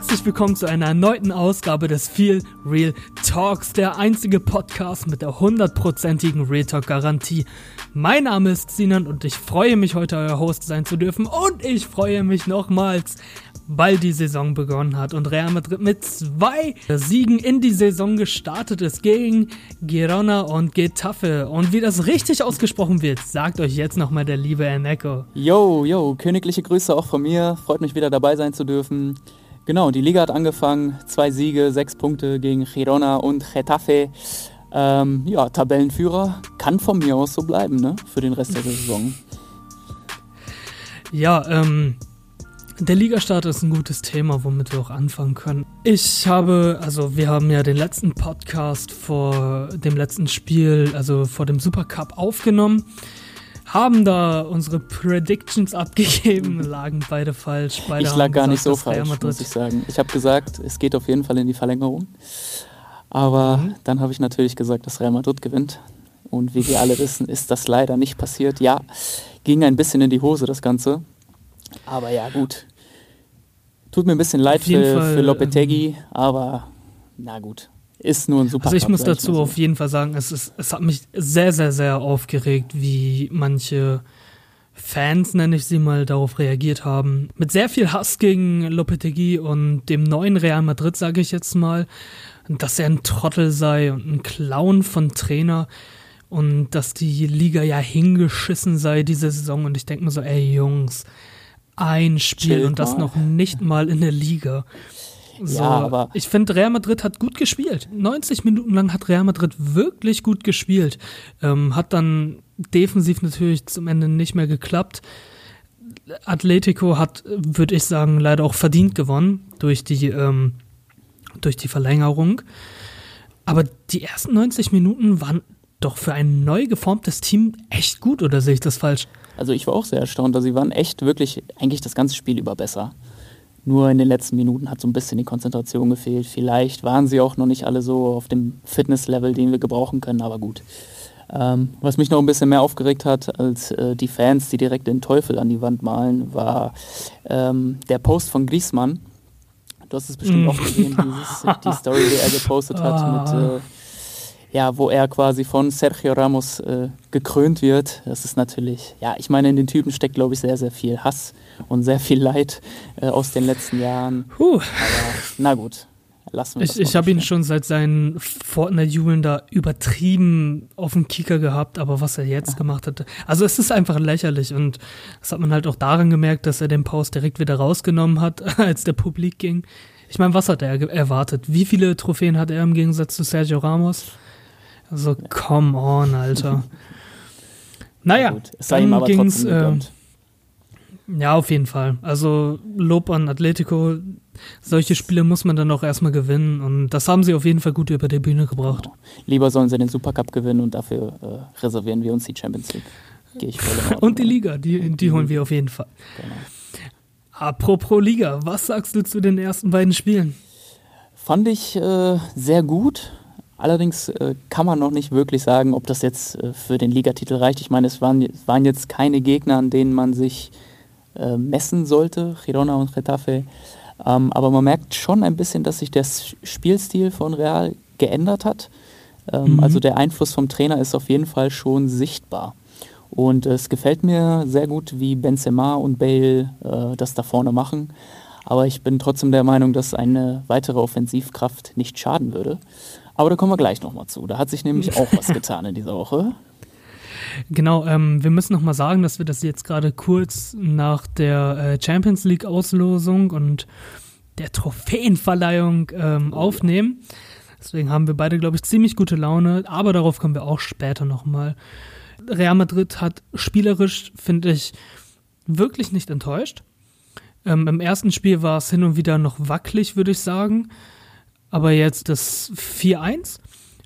Herzlich willkommen zu einer erneuten Ausgabe des Feel Real Talks, der einzige Podcast mit der hundertprozentigen Real Talk Garantie. Mein Name ist Sinan und ich freue mich heute euer Host sein zu dürfen und ich freue mich nochmals, weil die Saison begonnen hat und Real Madrid mit zwei Siegen in die Saison gestartet ist gegen Girona und Getafe. Und wie das richtig ausgesprochen wird, sagt euch jetzt nochmal der liebe Eneco. Yo, yo, königliche Grüße auch von mir. Freut mich wieder dabei sein zu dürfen. Genau, die Liga hat angefangen. Zwei Siege, sechs Punkte gegen Girona und Getafe. Ähm, ja, Tabellenführer kann von mir aus so bleiben, ne? Für den Rest der Saison. Ja, ähm, der Ligastart ist ein gutes Thema, womit wir auch anfangen können. Ich habe, also wir haben ja den letzten Podcast vor dem letzten Spiel, also vor dem Supercup aufgenommen, haben da unsere Predictions abgegeben, lagen beide falsch. Beide ich lag gar gesagt, nicht so falsch, muss ich sagen. Ich habe gesagt, es geht auf jeden Fall in die Verlängerung. Aber mhm. dann habe ich natürlich gesagt, dass Real Madrid gewinnt. Und wie wir alle wissen, ist das leider nicht passiert. Ja, ging ein bisschen in die Hose das Ganze. Aber ja, gut. Tut mir ein bisschen leid für, Fall, für Lopetegui, ähm, aber na gut. Ist nur ein super Also ich muss dazu auf jeden Fall sagen, es, ist, es hat mich sehr, sehr, sehr aufgeregt, wie manche Fans, nenne ich sie mal, darauf reagiert haben. Mit sehr viel Hass gegen Lopetegui und dem neuen Real Madrid, sage ich jetzt mal, dass er ein Trottel sei und ein Clown von Trainer und dass die Liga ja hingeschissen sei diese Saison. Und ich denke mir so, ey Jungs, ein Spiel Chillt und das noch nicht mal in der Liga. So, ja, aber ich finde, Real Madrid hat gut gespielt. 90 Minuten lang hat Real Madrid wirklich gut gespielt. Ähm, hat dann defensiv natürlich zum Ende nicht mehr geklappt. Atletico hat, würde ich sagen, leider auch verdient gewonnen durch die, ähm, durch die Verlängerung. Aber die ersten 90 Minuten waren doch für ein neu geformtes Team echt gut, oder sehe ich das falsch? Also ich war auch sehr erstaunt. Also sie waren echt wirklich eigentlich das ganze Spiel über besser. Nur in den letzten Minuten hat so ein bisschen die Konzentration gefehlt. Vielleicht waren sie auch noch nicht alle so auf dem Fitnesslevel, den wir gebrauchen können, aber gut. Ähm, was mich noch ein bisschen mehr aufgeregt hat als äh, die Fans, die direkt den Teufel an die Wand malen, war ähm, der Post von Griesmann. Du hast es bestimmt auch gesehen, dieses, die Story, die er gepostet hat mit äh, ja, wo er quasi von Sergio Ramos äh, gekrönt wird. Das ist natürlich, ja, ich meine, in den Typen steckt, glaube ich, sehr, sehr viel Hass und sehr viel Leid äh, aus den letzten Jahren. Puh. Aber na gut. Lassen wir ich ich habe ihn schon seit seinen Fortnite-Jubeln da übertrieben auf dem Kicker gehabt, aber was er jetzt ja. gemacht hat, also es ist einfach lächerlich und das hat man halt auch daran gemerkt, dass er den Post direkt wieder rausgenommen hat, als der Publik ging. Ich meine, was hat er erwartet? Wie viele Trophäen hat er im Gegensatz zu Sergio Ramos? Also, come on, Alter. naja, ja, es sei ihm aber ging's, äh, ja, auf jeden Fall. Also Lob an Atletico. Solche Spiele muss man dann auch erstmal gewinnen und das haben sie auf jeden Fall gut über die Bühne gebracht. Genau. Lieber sollen sie den Supercup gewinnen und dafür äh, reservieren wir uns die Champions League. Gehe ich voll Und die Liga, die, die holen wir auf jeden Fall. Genau. Apropos Liga, was sagst du zu den ersten beiden Spielen? Fand ich äh, sehr gut. Allerdings äh, kann man noch nicht wirklich sagen, ob das jetzt äh, für den Ligatitel reicht. Ich meine, es waren, es waren jetzt keine Gegner, an denen man sich äh, messen sollte, Girona und Getafe. Ähm, aber man merkt schon ein bisschen, dass sich der Spielstil von Real geändert hat. Ähm, mhm. Also der Einfluss vom Trainer ist auf jeden Fall schon sichtbar. Und es gefällt mir sehr gut, wie Benzema und Bale äh, das da vorne machen. Aber ich bin trotzdem der Meinung, dass eine weitere Offensivkraft nicht schaden würde. Aber da kommen wir gleich nochmal zu. Da hat sich nämlich auch was getan in dieser Woche. Genau, ähm, wir müssen nochmal sagen, dass wir das jetzt gerade kurz nach der äh, Champions League Auslosung und der Trophäenverleihung ähm, aufnehmen. Deswegen haben wir beide, glaube ich, ziemlich gute Laune, aber darauf kommen wir auch später nochmal. Real Madrid hat spielerisch, finde ich, wirklich nicht enttäuscht. Ähm, Im ersten Spiel war es hin und wieder noch wackelig, würde ich sagen. Aber jetzt das 4-1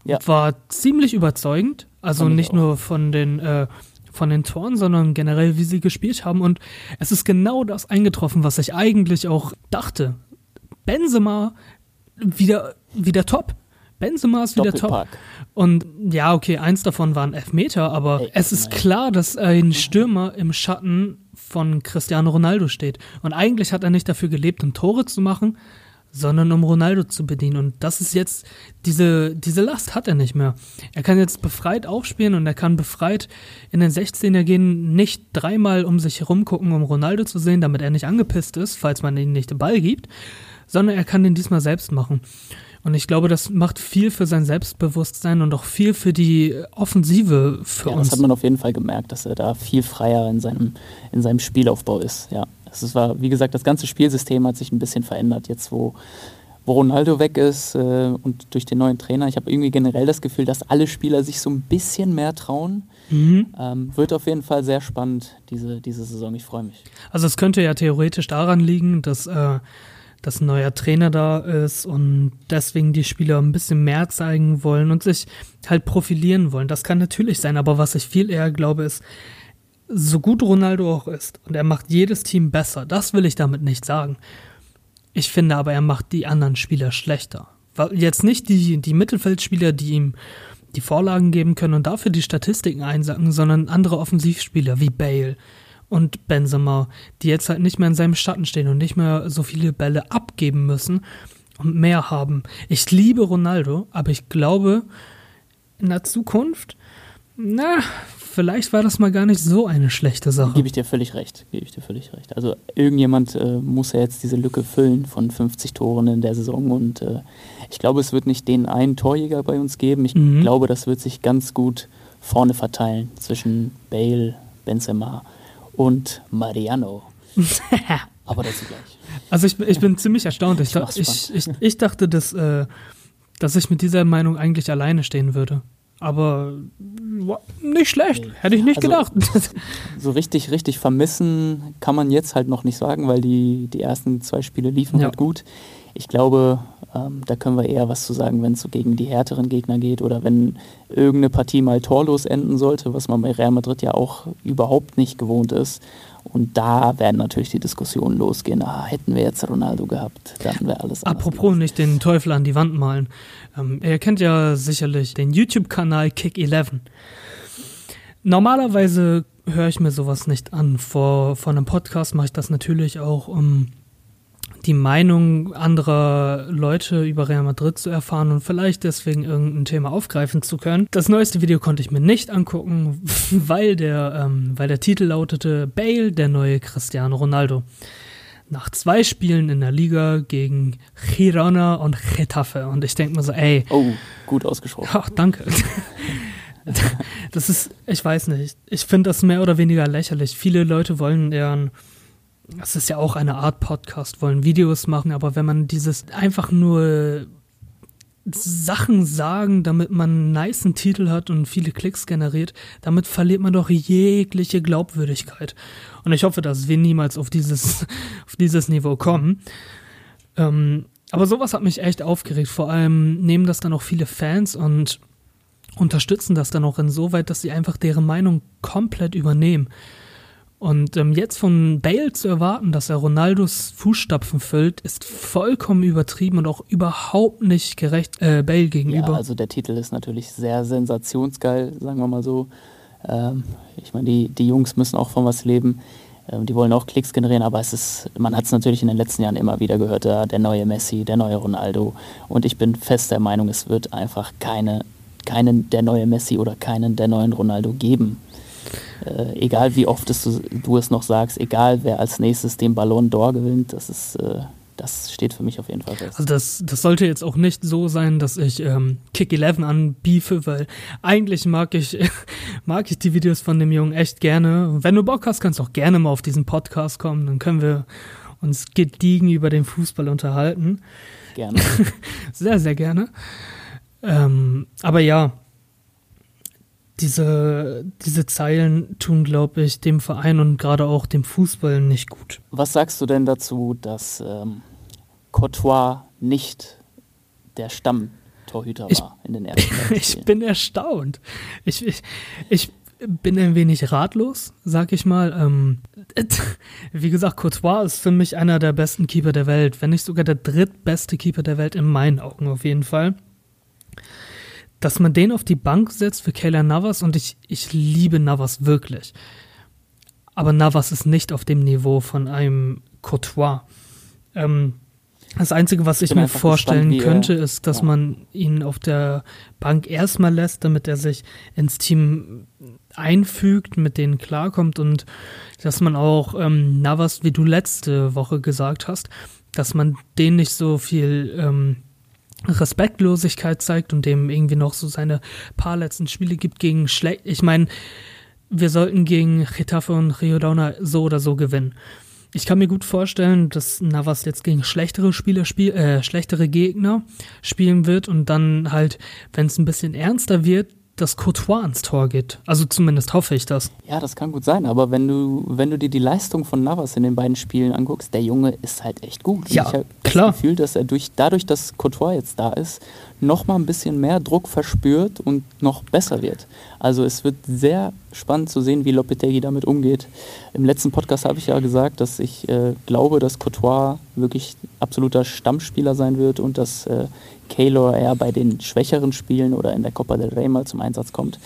ja. war ziemlich überzeugend. Also nicht auch. nur von den, äh, von den Toren, sondern generell, wie sie gespielt haben. Und es ist genau das eingetroffen, was ich eigentlich auch dachte. Benzema wieder, wieder top. Benzema ist wieder top. Und ja, okay, eins davon war ein Elfmeter, aber Ey, es ist klar, dass ein Stürmer im Schatten von Cristiano Ronaldo steht. Und eigentlich hat er nicht dafür gelebt, um Tore zu machen, sondern um Ronaldo zu bedienen. Und das ist jetzt, diese, diese Last hat er nicht mehr. Er kann jetzt befreit aufspielen und er kann befreit in den 16er gehen, nicht dreimal um sich herum gucken, um Ronaldo zu sehen, damit er nicht angepisst ist, falls man ihm nicht den Ball gibt, sondern er kann den diesmal selbst machen. Und ich glaube, das macht viel für sein Selbstbewusstsein und auch viel für die Offensive für ja, uns. Das hat man auf jeden Fall gemerkt, dass er da viel freier in seinem, in seinem Spielaufbau ist. Ja, es war, wie gesagt, das ganze Spielsystem hat sich ein bisschen verändert, jetzt wo, wo Ronaldo weg ist äh, und durch den neuen Trainer. Ich habe irgendwie generell das Gefühl, dass alle Spieler sich so ein bisschen mehr trauen. Mhm. Ähm, wird auf jeden Fall sehr spannend, diese, diese Saison. Ich freue mich. Also es könnte ja theoretisch daran liegen, dass äh, dass ein neuer Trainer da ist und deswegen die Spieler ein bisschen mehr zeigen wollen und sich halt profilieren wollen. Das kann natürlich sein, aber was ich viel eher glaube, ist, so gut Ronaldo auch ist und er macht jedes Team besser, das will ich damit nicht sagen. Ich finde aber, er macht die anderen Spieler schlechter. Jetzt nicht die, die Mittelfeldspieler, die ihm die Vorlagen geben können und dafür die Statistiken einsacken, sondern andere Offensivspieler wie Bale, und Benzema, die jetzt halt nicht mehr in seinem Schatten stehen und nicht mehr so viele Bälle abgeben müssen und mehr haben. Ich liebe Ronaldo, aber ich glaube, in der Zukunft, na, vielleicht war das mal gar nicht so eine schlechte Sache. Gebe ich dir völlig recht, gebe ich dir völlig recht. Also irgendjemand äh, muss ja jetzt diese Lücke füllen von 50 Toren in der Saison und äh, ich glaube, es wird nicht den einen Torjäger bei uns geben. Ich mhm. glaube, das wird sich ganz gut vorne verteilen zwischen Bale, Benzema und Mariano. Aber dazu gleich. Also ich, ich bin ziemlich erstaunt. Ich, ich, ich, dachte, dass, äh, dass ich mit dieser Meinung eigentlich alleine stehen würde. Aber nicht schlecht, hätte ich nicht also, gedacht. So richtig, richtig vermissen kann man jetzt halt noch nicht sagen, weil die, die ersten zwei Spiele liefen ja. halt gut. Ich glaube, ähm, da können wir eher was zu sagen, wenn es so gegen die härteren Gegner geht oder wenn irgendeine Partie mal torlos enden sollte, was man bei Real Madrid ja auch überhaupt nicht gewohnt ist. Und da werden natürlich die Diskussionen losgehen. Ah, hätten wir jetzt Ronaldo gehabt, dann wäre alles anders. Apropos gewesen. nicht den Teufel an die Wand malen. Ähm, ihr kennt ja sicherlich den YouTube-Kanal Kick11. Normalerweise höre ich mir sowas nicht an. Vor, vor einem Podcast mache ich das natürlich auch, um die Meinung anderer Leute über Real Madrid zu erfahren und vielleicht deswegen irgendein Thema aufgreifen zu können. Das neueste Video konnte ich mir nicht angucken, weil der, ähm, weil der Titel lautete Bale, der neue Cristiano Ronaldo. Nach zwei Spielen in der Liga gegen Girona und Getafe. Und ich denke mir so, ey. Oh, gut ausgesprochen. Ach, danke. das ist, ich weiß nicht. Ich finde das mehr oder weniger lächerlich. Viele Leute wollen eher das ist ja auch eine Art Podcast, wollen Videos machen, aber wenn man dieses einfach nur Sachen sagen, damit man einen niceen Titel hat und viele Klicks generiert, damit verliert man doch jegliche Glaubwürdigkeit. Und ich hoffe, dass wir niemals auf dieses, auf dieses Niveau kommen. Ähm, aber sowas hat mich echt aufgeregt. Vor allem nehmen das dann auch viele Fans und unterstützen das dann auch insoweit, dass sie einfach deren Meinung komplett übernehmen. Und ähm, jetzt von Bale zu erwarten, dass er Ronaldos Fußstapfen füllt, ist vollkommen übertrieben und auch überhaupt nicht gerecht äh, Bale gegenüber. Ja, also der Titel ist natürlich sehr sensationsgeil, sagen wir mal so. Ähm, ich meine, die, die Jungs müssen auch von was leben. Ähm, die wollen auch Klicks generieren, aber es ist, man hat es natürlich in den letzten Jahren immer wieder gehört, der, der neue Messi, der neue Ronaldo. Und ich bin fest der Meinung, es wird einfach keine, keinen der neue Messi oder keinen der neuen Ronaldo geben äh, egal wie oft es du, es noch sagst, egal wer als nächstes den Ballon d'Or gewinnt, das ist, äh, das steht für mich auf jeden Fall fest. Also das, das sollte jetzt auch nicht so sein, dass ich ähm, Kick 11 anbiefe, weil eigentlich mag ich, mag ich die Videos von dem Jungen echt gerne. Wenn du Bock hast, kannst du auch gerne mal auf diesen Podcast kommen, dann können wir uns gediegen über den Fußball unterhalten. Gerne. sehr, sehr gerne. Ähm, aber ja, diese, diese Zeilen tun, glaube ich, dem Verein und gerade auch dem Fußball nicht gut. Was sagst du denn dazu, dass ähm, Courtois nicht der Stammtorhüter ich, war in den ersten Ich bin erstaunt. Ich, ich, ich bin ein wenig ratlos, sag ich mal. Ähm, wie gesagt, Courtois ist für mich einer der besten Keeper der Welt, wenn nicht sogar der drittbeste Keeper der Welt in meinen Augen auf jeden Fall dass man den auf die Bank setzt für Kayla Navas und ich, ich liebe Navas wirklich. Aber Navas ist nicht auf dem Niveau von einem Courtois. Ähm, Das Einzige, was ich, ich mir vorstellen gespannt, könnte, ist, dass ja. man ihn auf der Bank erstmal lässt, damit er sich ins Team einfügt, mit denen klarkommt und dass man auch ähm, Navas, wie du letzte Woche gesagt hast, dass man den nicht so viel ähm, Respektlosigkeit zeigt und dem irgendwie noch so seine paar letzten Spiele gibt gegen schlecht. Ich meine, wir sollten gegen Getafe und Rio Dauna so oder so gewinnen. Ich kann mir gut vorstellen, dass Navas jetzt gegen schlechtere Spieler spiel, äh, schlechtere Gegner spielen wird und dann halt, wenn es ein bisschen ernster wird, dass Courtois ins Tor geht. Also zumindest hoffe ich das. Ja, das kann gut sein, aber wenn du, wenn du dir die Leistung von Navas in den beiden Spielen anguckst, der Junge ist halt echt gut. Ja, ich habe klar. das Gefühl, dass er durch, dadurch, dass Courtois jetzt da ist, noch mal ein bisschen mehr Druck verspürt und noch besser wird. Also es wird sehr spannend zu sehen, wie Lopetegui damit umgeht. Im letzten Podcast habe ich ja gesagt, dass ich äh, glaube, dass Courtois wirklich absoluter Stammspieler sein wird und dass äh, Keylor eher bei den schwächeren Spielen oder in der Copa del Rey mal zum Einsatz kommt.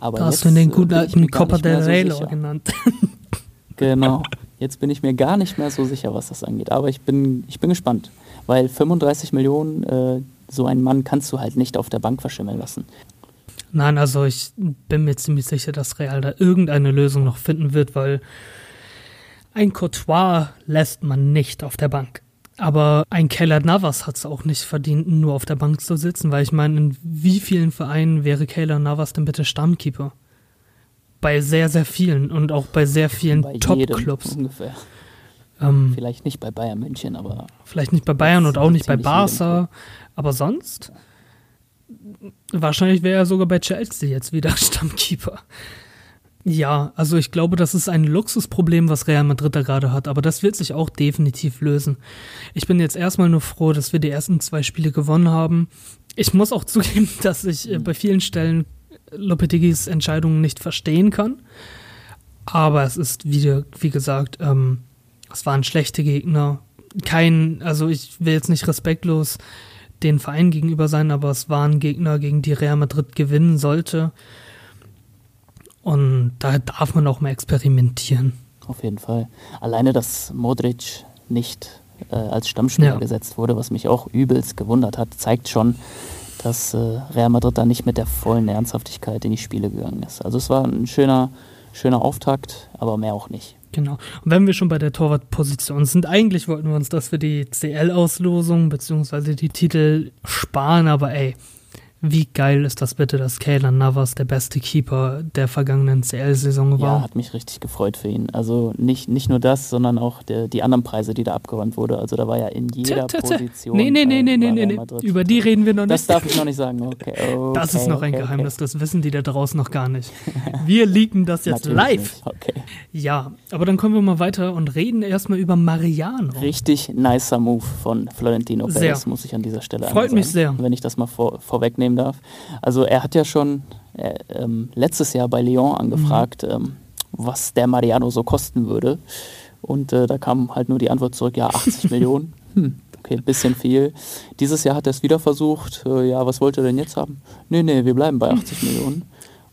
Aber da hast du den guten alten Copa del Rey so genannt. genau. Jetzt bin ich mir gar nicht mehr so sicher, was das angeht. Aber ich bin, ich bin gespannt, weil 35 Millionen, äh, so einen Mann kannst du halt nicht auf der Bank verschimmeln lassen. Nein, also ich bin mir ziemlich sicher, dass Real da irgendeine Lösung noch finden wird, weil ein Courtois lässt man nicht auf der Bank. Aber ein Keller Navas hat es auch nicht verdient, nur auf der Bank zu sitzen, weil ich meine, in wie vielen Vereinen wäre Keller Navas denn bitte Stammkeeper? Bei sehr, sehr vielen und auch bei sehr vielen Top-Clubs. Ähm, vielleicht nicht bei Bayern München, aber. Vielleicht nicht bei Bayern und auch nicht bei Barca. Aber sonst? Wahrscheinlich wäre er sogar bei Chelsea jetzt wieder Stammkeeper. Ja, also ich glaube, das ist ein Luxusproblem, was Real Madrid da gerade hat, aber das wird sich auch definitiv lösen. Ich bin jetzt erstmal nur froh, dass wir die ersten zwei Spiele gewonnen haben. Ich muss auch zugeben, dass ich äh, bei vielen Stellen Lopetegis Entscheidungen nicht verstehen kann. Aber es ist wieder, wie gesagt, ähm, es waren schlechte Gegner. Kein, also ich will jetzt nicht respektlos den Verein gegenüber sein, aber es waren Gegner, gegen die Real Madrid gewinnen sollte. Und da darf man auch mal experimentieren. Auf jeden Fall. Alleine, dass Modric nicht äh, als Stammspieler ja. gesetzt wurde, was mich auch übelst gewundert hat, zeigt schon, dass äh, Real Madrid da nicht mit der vollen Ernsthaftigkeit in die Spiele gegangen ist. Also es war ein schöner, schöner Auftakt, aber mehr auch nicht. Genau. Und wenn wir schon bei der Torwartposition sind, eigentlich wollten wir uns das für die CL-Auslosung bzw. die Titel sparen, aber ey, wie geil ist das bitte, dass Kaylan Navas der beste Keeper der vergangenen CL-Saison war? Ja, hat mich richtig gefreut für ihn. Also nicht, nicht nur das, sondern auch der, die anderen Preise, die da abgeräumt wurde. Also da war ja in jeder tja, tja, tja. Position. Nee, nee, nee, nee, nee, nee, nee. Über die reden wir noch nicht. Das darf ich noch nicht sagen. Okay, okay das ist noch ein okay, Geheimnis, okay. das wissen die da draußen noch gar nicht. Wir leaken das jetzt live. Okay. Ja, aber dann kommen wir mal weiter und reden erstmal über Mariano. Richtig nicer Move von Florentino Perez, muss ich an dieser Stelle Freut mich sehr. Wenn ich das mal vor, vorwegnehmen nehmen darf. Also er hat ja schon äh, ähm, letztes Jahr bei Lyon angefragt, mhm. ähm, was der Mariano so kosten würde. Und äh, da kam halt nur die Antwort zurück, ja, 80 Millionen. Hm, okay, ein bisschen viel. Dieses Jahr hat er es wieder versucht. Äh, ja, was wollte er denn jetzt haben? Nee, nee, wir bleiben bei 80 Millionen.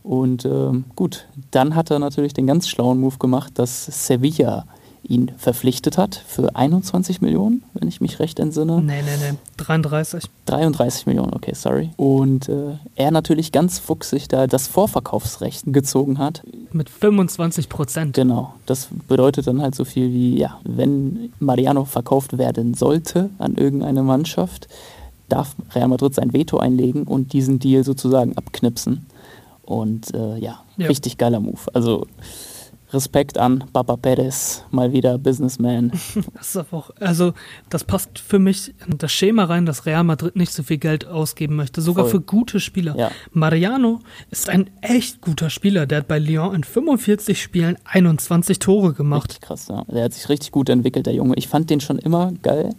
Und ähm, gut, dann hat er natürlich den ganz schlauen Move gemacht, dass Sevilla ihn verpflichtet hat für 21 Millionen, wenn ich mich recht entsinne. Nee, nee, nee, 33. 33 Millionen, okay, sorry. Und äh, er natürlich ganz fuchsig da das Vorverkaufsrecht gezogen hat. Mit 25 Prozent. Genau, das bedeutet dann halt so viel wie, ja, wenn Mariano verkauft werden sollte an irgendeine Mannschaft, darf Real Madrid sein Veto einlegen und diesen Deal sozusagen abknipsen. Und äh, ja, ja, richtig geiler Move. Also Respekt an Papa Perez, mal wieder Businessman. Das ist auch, also das passt für mich in das Schema rein, dass Real Madrid nicht so viel Geld ausgeben möchte, sogar Voll. für gute Spieler. Ja. Mariano ist ein echt guter Spieler, der hat bei Lyon in 45 Spielen 21 Tore gemacht. Richtig krass, ja. Der hat sich richtig gut entwickelt, der Junge. Ich fand den schon immer geil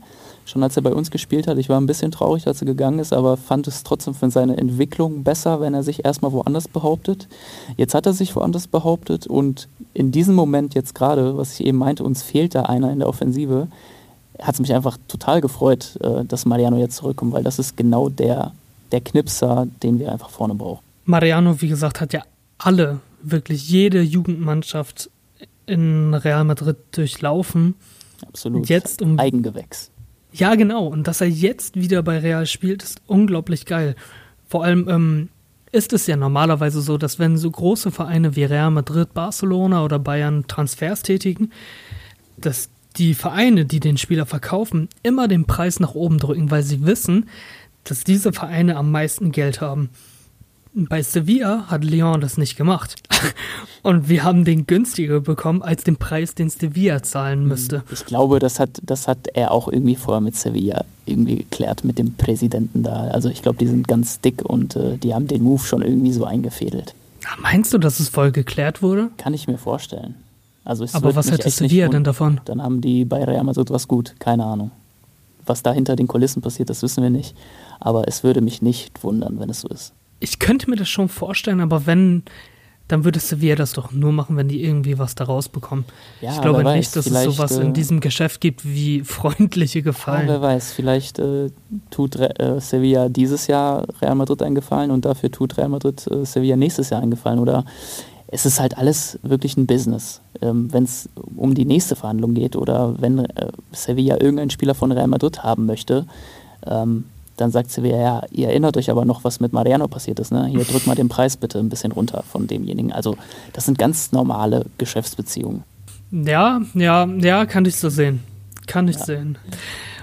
schon als er bei uns gespielt hat. Ich war ein bisschen traurig, als er gegangen ist, aber fand es trotzdem für seine Entwicklung besser, wenn er sich erstmal woanders behauptet. Jetzt hat er sich woanders behauptet und in diesem Moment jetzt gerade, was ich eben meinte, uns fehlt da einer in der Offensive, hat es mich einfach total gefreut, äh, dass Mariano jetzt zurückkommt, weil das ist genau der, der Knipser, den wir einfach vorne brauchen. Mariano, wie gesagt, hat ja alle, wirklich jede Jugendmannschaft in Real Madrid durchlaufen. Absolut. Jetzt um Eigengewächs Ja, genau. Und dass er jetzt wieder bei Real spielt, ist unglaublich geil. Vor allem ähm, ist es ja normalerweise so, dass wenn so große Vereine wie Real Madrid, Barcelona oder Bayern Transfers tätigen, dass die Vereine, die den Spieler verkaufen, immer den Preis nach oben drücken, weil sie wissen, dass diese Vereine am meisten Geld haben. Bei Sevilla hat Lyon das nicht gemacht. Und wir haben den günstiger bekommen als den Preis, den Sevilla zahlen hm, müsste. Ich glaube, das hat, das hat er auch irgendwie vorher mit Sevilla irgendwie geklärt, mit dem Präsidenten da. Also ich glaube, die sind ganz dick und äh, die haben den Move schon irgendwie so eingefädelt. Meinst du, dass es voll geklärt wurde? Kann ich mir vorstellen. Also Aber was hätte Sevilla denn davon? Dann haben die bei Real Madrid was gut, keine Ahnung. Was da hinter den Kulissen passiert, das wissen wir nicht. Aber es würde mich nicht wundern, wenn es so ist ich könnte mir das schon vorstellen, aber wenn, dann würde Sevilla das doch nur machen, wenn die irgendwie was da rausbekommen. Ja, ich glaube weiß, nicht, dass es sowas äh, in diesem Geschäft gibt wie freundliche Gefallen. Ja, wer weiß, vielleicht äh, tut Re äh, Sevilla dieses Jahr Real Madrid einen Gefallen und dafür tut Real Madrid äh, Sevilla nächstes Jahr einen Gefallen. Oder es ist halt alles wirklich ein Business. Ähm, wenn es um die nächste Verhandlung geht oder wenn äh, Sevilla irgendeinen Spieler von Real Madrid haben möchte, ähm, dann sagt sie wieder, ja, ihr erinnert euch aber noch, was mit Mariano passiert ist. Ne? Hier drückt mal den Preis bitte ein bisschen runter von demjenigen. Also das sind ganz normale Geschäftsbeziehungen. Ja, ja, ja, kann ich so sehen. Kann ich ja. sehen.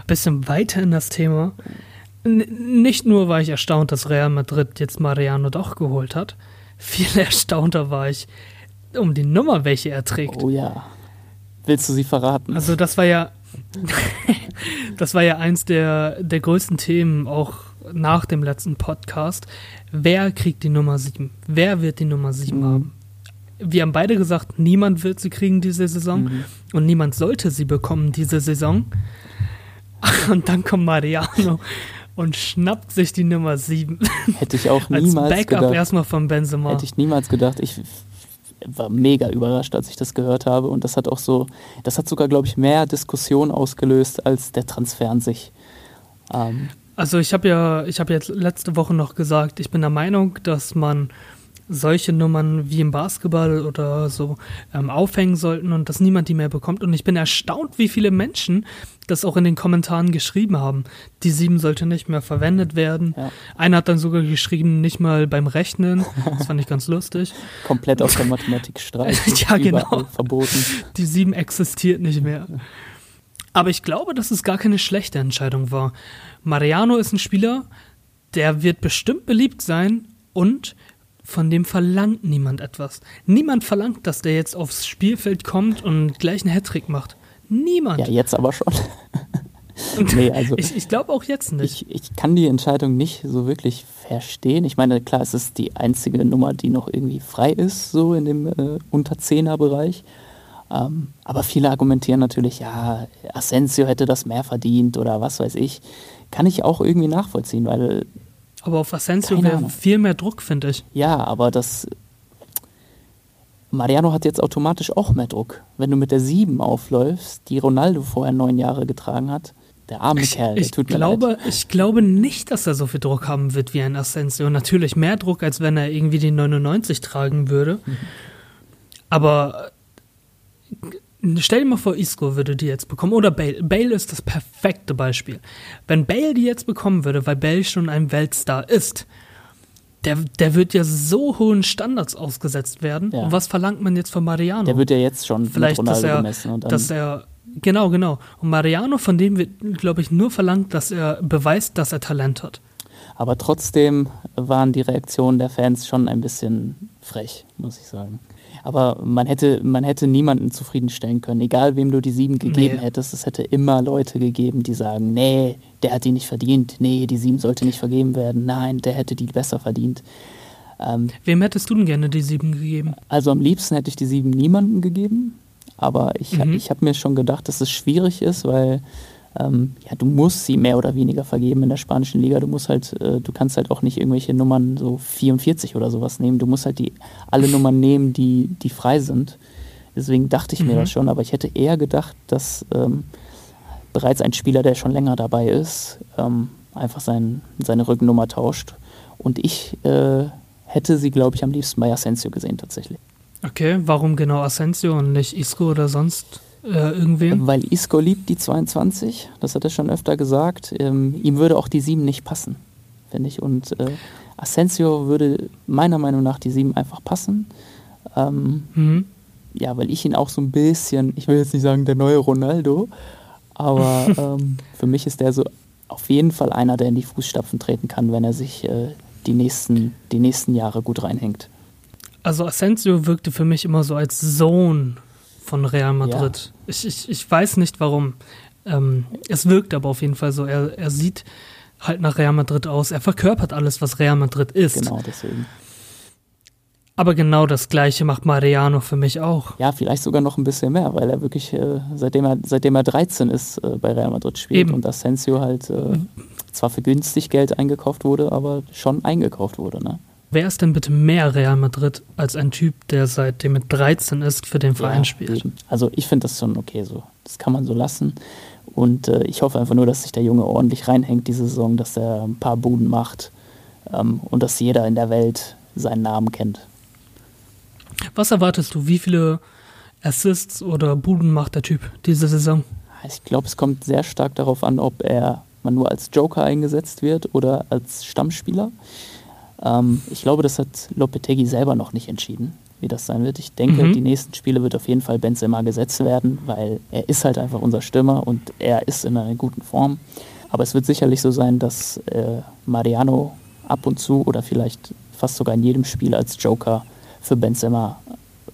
Bisschen weiter in das Thema. N nicht nur war ich erstaunt, dass Real Madrid jetzt Mariano doch geholt hat. Viel erstaunter war ich um die Nummer, welche er trägt. Oh ja. Willst du sie verraten? Also das war ja das war ja eins der, der größten Themen auch nach dem letzten Podcast. Wer kriegt die Nummer 7? Wer wird die Nummer 7 mhm. haben? Wir haben beide gesagt, niemand wird sie kriegen diese Saison mhm. und niemand sollte sie bekommen diese Saison. Und dann kommt Mariano und schnappt sich die Nummer 7. Hätte ich auch niemals Als Backup gedacht. erstmal von Benzema. Hätte ich niemals gedacht. Ich war mega überrascht, als ich das gehört habe. Und das hat auch so, das hat sogar, glaube ich, mehr Diskussion ausgelöst als der Transfer an sich. Ähm also ich habe ja, ich habe jetzt letzte Woche noch gesagt, ich bin der Meinung, dass man solche Nummern wie im Basketball oder so ähm, aufhängen sollten und dass niemand die mehr bekommt. Und ich bin erstaunt, wie viele Menschen das auch in den Kommentaren geschrieben haben. Die sieben sollte nicht mehr verwendet werden. Ja. Einer hat dann sogar geschrieben, nicht mal beim Rechnen. Das fand ich ganz lustig. Komplett aus der Mathematik streichen. ja, genau. Verboten. Die sieben existiert nicht mehr. Aber ich glaube, dass es gar keine schlechte Entscheidung war. Mariano ist ein Spieler, der wird bestimmt beliebt sein und von dem verlangt niemand etwas. Niemand verlangt, dass der jetzt aufs Spielfeld kommt und gleich einen Hattrick macht. Niemand. Ja, jetzt aber schon. nee, also ich, ich glaube auch jetzt nicht. Ich, ich kann die Entscheidung nicht so wirklich verstehen. Ich meine, klar, es ist die einzige Nummer, die noch irgendwie frei ist, so in dem äh, Unter-Zehner-Bereich. Ähm, aber viele argumentieren natürlich, ja, Asensio hätte das mehr verdient oder was weiß ich. Kann ich auch irgendwie nachvollziehen, weil aber auf Asensio wäre viel mehr Druck, finde ich. Ja, aber das. Mariano hat jetzt automatisch auch mehr Druck. Wenn du mit der 7 aufläufst, die Ronaldo vorher neun Jahre getragen hat, der arme ich, Kerl, ich glaube, leid. Ich glaube nicht, dass er so viel Druck haben wird wie ein Asensio. Natürlich mehr Druck, als wenn er irgendwie die 99 tragen würde. Mhm. Aber Stell dir mal vor, Isco würde die jetzt bekommen oder Bale. Bale ist das perfekte Beispiel. Wenn Bale die jetzt bekommen würde, weil Bale schon ein Weltstar ist, der, der wird ja so hohen Standards ausgesetzt werden. Ja. Und was verlangt man jetzt von Mariano? Der wird ja jetzt schon Vielleicht, dass er, gemessen. Und dass er, genau, genau. Und Mariano, von dem wird, glaube ich, nur verlangt, dass er beweist, dass er Talent hat. Aber trotzdem waren die Reaktionen der Fans schon ein bisschen frech, muss ich sagen. Aber man hätte, man hätte niemanden zufriedenstellen können, egal wem du die sieben gegeben nee. hättest. Es hätte immer Leute gegeben, die sagen, nee, der hat die nicht verdient, nee, die sieben sollte nicht vergeben werden, nein, der hätte die besser verdient. Ähm, wem hättest du denn gerne die sieben gegeben? Also am liebsten hätte ich die sieben niemanden gegeben, aber ich, mhm. ich habe mir schon gedacht, dass es schwierig ist, weil ähm, ja, du musst sie mehr oder weniger vergeben in der spanischen Liga. Du musst halt, äh, du kannst halt auch nicht irgendwelche Nummern so 44 oder sowas nehmen. Du musst halt die alle Nummern nehmen, die, die frei sind. Deswegen dachte ich mhm. mir das schon, aber ich hätte eher gedacht, dass ähm, bereits ein Spieler, der schon länger dabei ist, ähm, einfach sein, seine Rückennummer tauscht. Und ich äh, hätte sie, glaube ich, am liebsten bei Asensio gesehen tatsächlich. Okay, warum genau Asensio und nicht Isco oder sonst äh, irgendwen? Weil Isco liebt die 22, das hat er schon öfter gesagt. Ähm, ihm würde auch die 7 nicht passen, finde ich. Und äh, Asensio würde meiner Meinung nach die 7 einfach passen. Ähm, mhm. Ja, weil ich ihn auch so ein bisschen, ich will jetzt nicht sagen der neue Ronaldo, aber ähm, für mich ist der so auf jeden Fall einer, der in die Fußstapfen treten kann, wenn er sich äh, die, nächsten, die nächsten Jahre gut reinhängt. Also Asensio wirkte für mich immer so als Sohn von Real Madrid. Ja. Ich, ich, ich weiß nicht warum. Ähm, es wirkt aber auf jeden Fall so. Er, er sieht halt nach Real Madrid aus. Er verkörpert alles, was Real Madrid ist. Genau, deswegen. Aber genau das Gleiche macht Mariano für mich auch. Ja, vielleicht sogar noch ein bisschen mehr, weil er wirklich, äh, seitdem, er, seitdem er 13 ist, äh, bei Real Madrid spielt Eben. und Asensio halt äh, zwar für günstig Geld eingekauft wurde, aber schon eingekauft wurde. Ne? Wer ist denn bitte mehr Real Madrid als ein Typ, der seitdem er 13 ist, für den Verein ja, spielt? Eben. Also ich finde das schon okay so. Das kann man so lassen. Und äh, ich hoffe einfach nur, dass sich der Junge ordentlich reinhängt diese Saison, dass er ein paar Buden macht ähm, und dass jeder in der Welt seinen Namen kennt. Was erwartest du? Wie viele Assists oder Buden macht der Typ diese Saison? Ich glaube, es kommt sehr stark darauf an, ob er man nur als Joker eingesetzt wird oder als Stammspieler. Ähm, ich glaube, das hat Lopetegui selber noch nicht entschieden, wie das sein wird. Ich denke, mhm. die nächsten Spiele wird auf jeden Fall Benzema gesetzt werden, weil er ist halt einfach unser Stürmer und er ist in einer guten Form. Aber es wird sicherlich so sein, dass äh, Mariano ab und zu oder vielleicht fast sogar in jedem Spiel als Joker für Benzema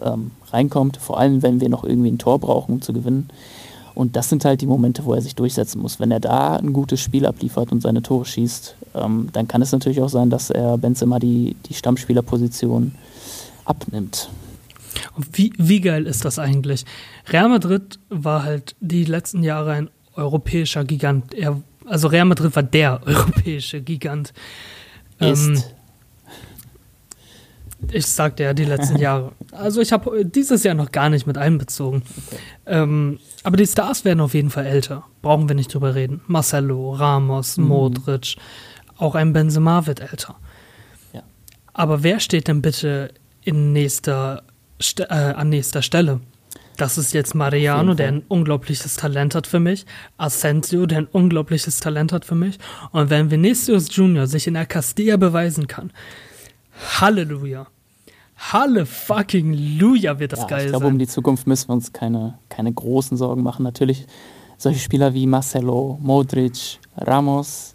ähm, reinkommt, vor allem wenn wir noch irgendwie ein Tor brauchen, um zu gewinnen. Und das sind halt die Momente, wo er sich durchsetzen muss. Wenn er da ein gutes Spiel abliefert und seine Tore schießt, ähm, dann kann es natürlich auch sein, dass er Benzema die, die Stammspielerposition abnimmt. Und wie, wie geil ist das eigentlich? Real Madrid war halt die letzten Jahre ein europäischer Gigant. Er, also Real Madrid war der europäische Gigant. Ist. Ähm, ich sagte ja die letzten Jahre. Also ich habe dieses Jahr noch gar nicht mit einbezogen. Okay. Ähm, aber die Stars werden auf jeden Fall älter. Brauchen wir nicht drüber reden. Marcelo, Ramos, mhm. Modric, auch ein Benzema wird älter. Ja. Aber wer steht denn bitte in nächster, äh, an nächster Stelle? Das ist jetzt Mariano, der ein unglaubliches Talent hat für mich. Asensio, der ein unglaubliches Talent hat für mich. Und wenn Vinicius Junior sich in der Castilla beweisen kann, Halleluja. Halle fucking Luja wird das ja, geil Ich glaube, um die Zukunft müssen wir uns keine, keine großen Sorgen machen. Natürlich solche Spieler wie Marcelo, Modric, Ramos,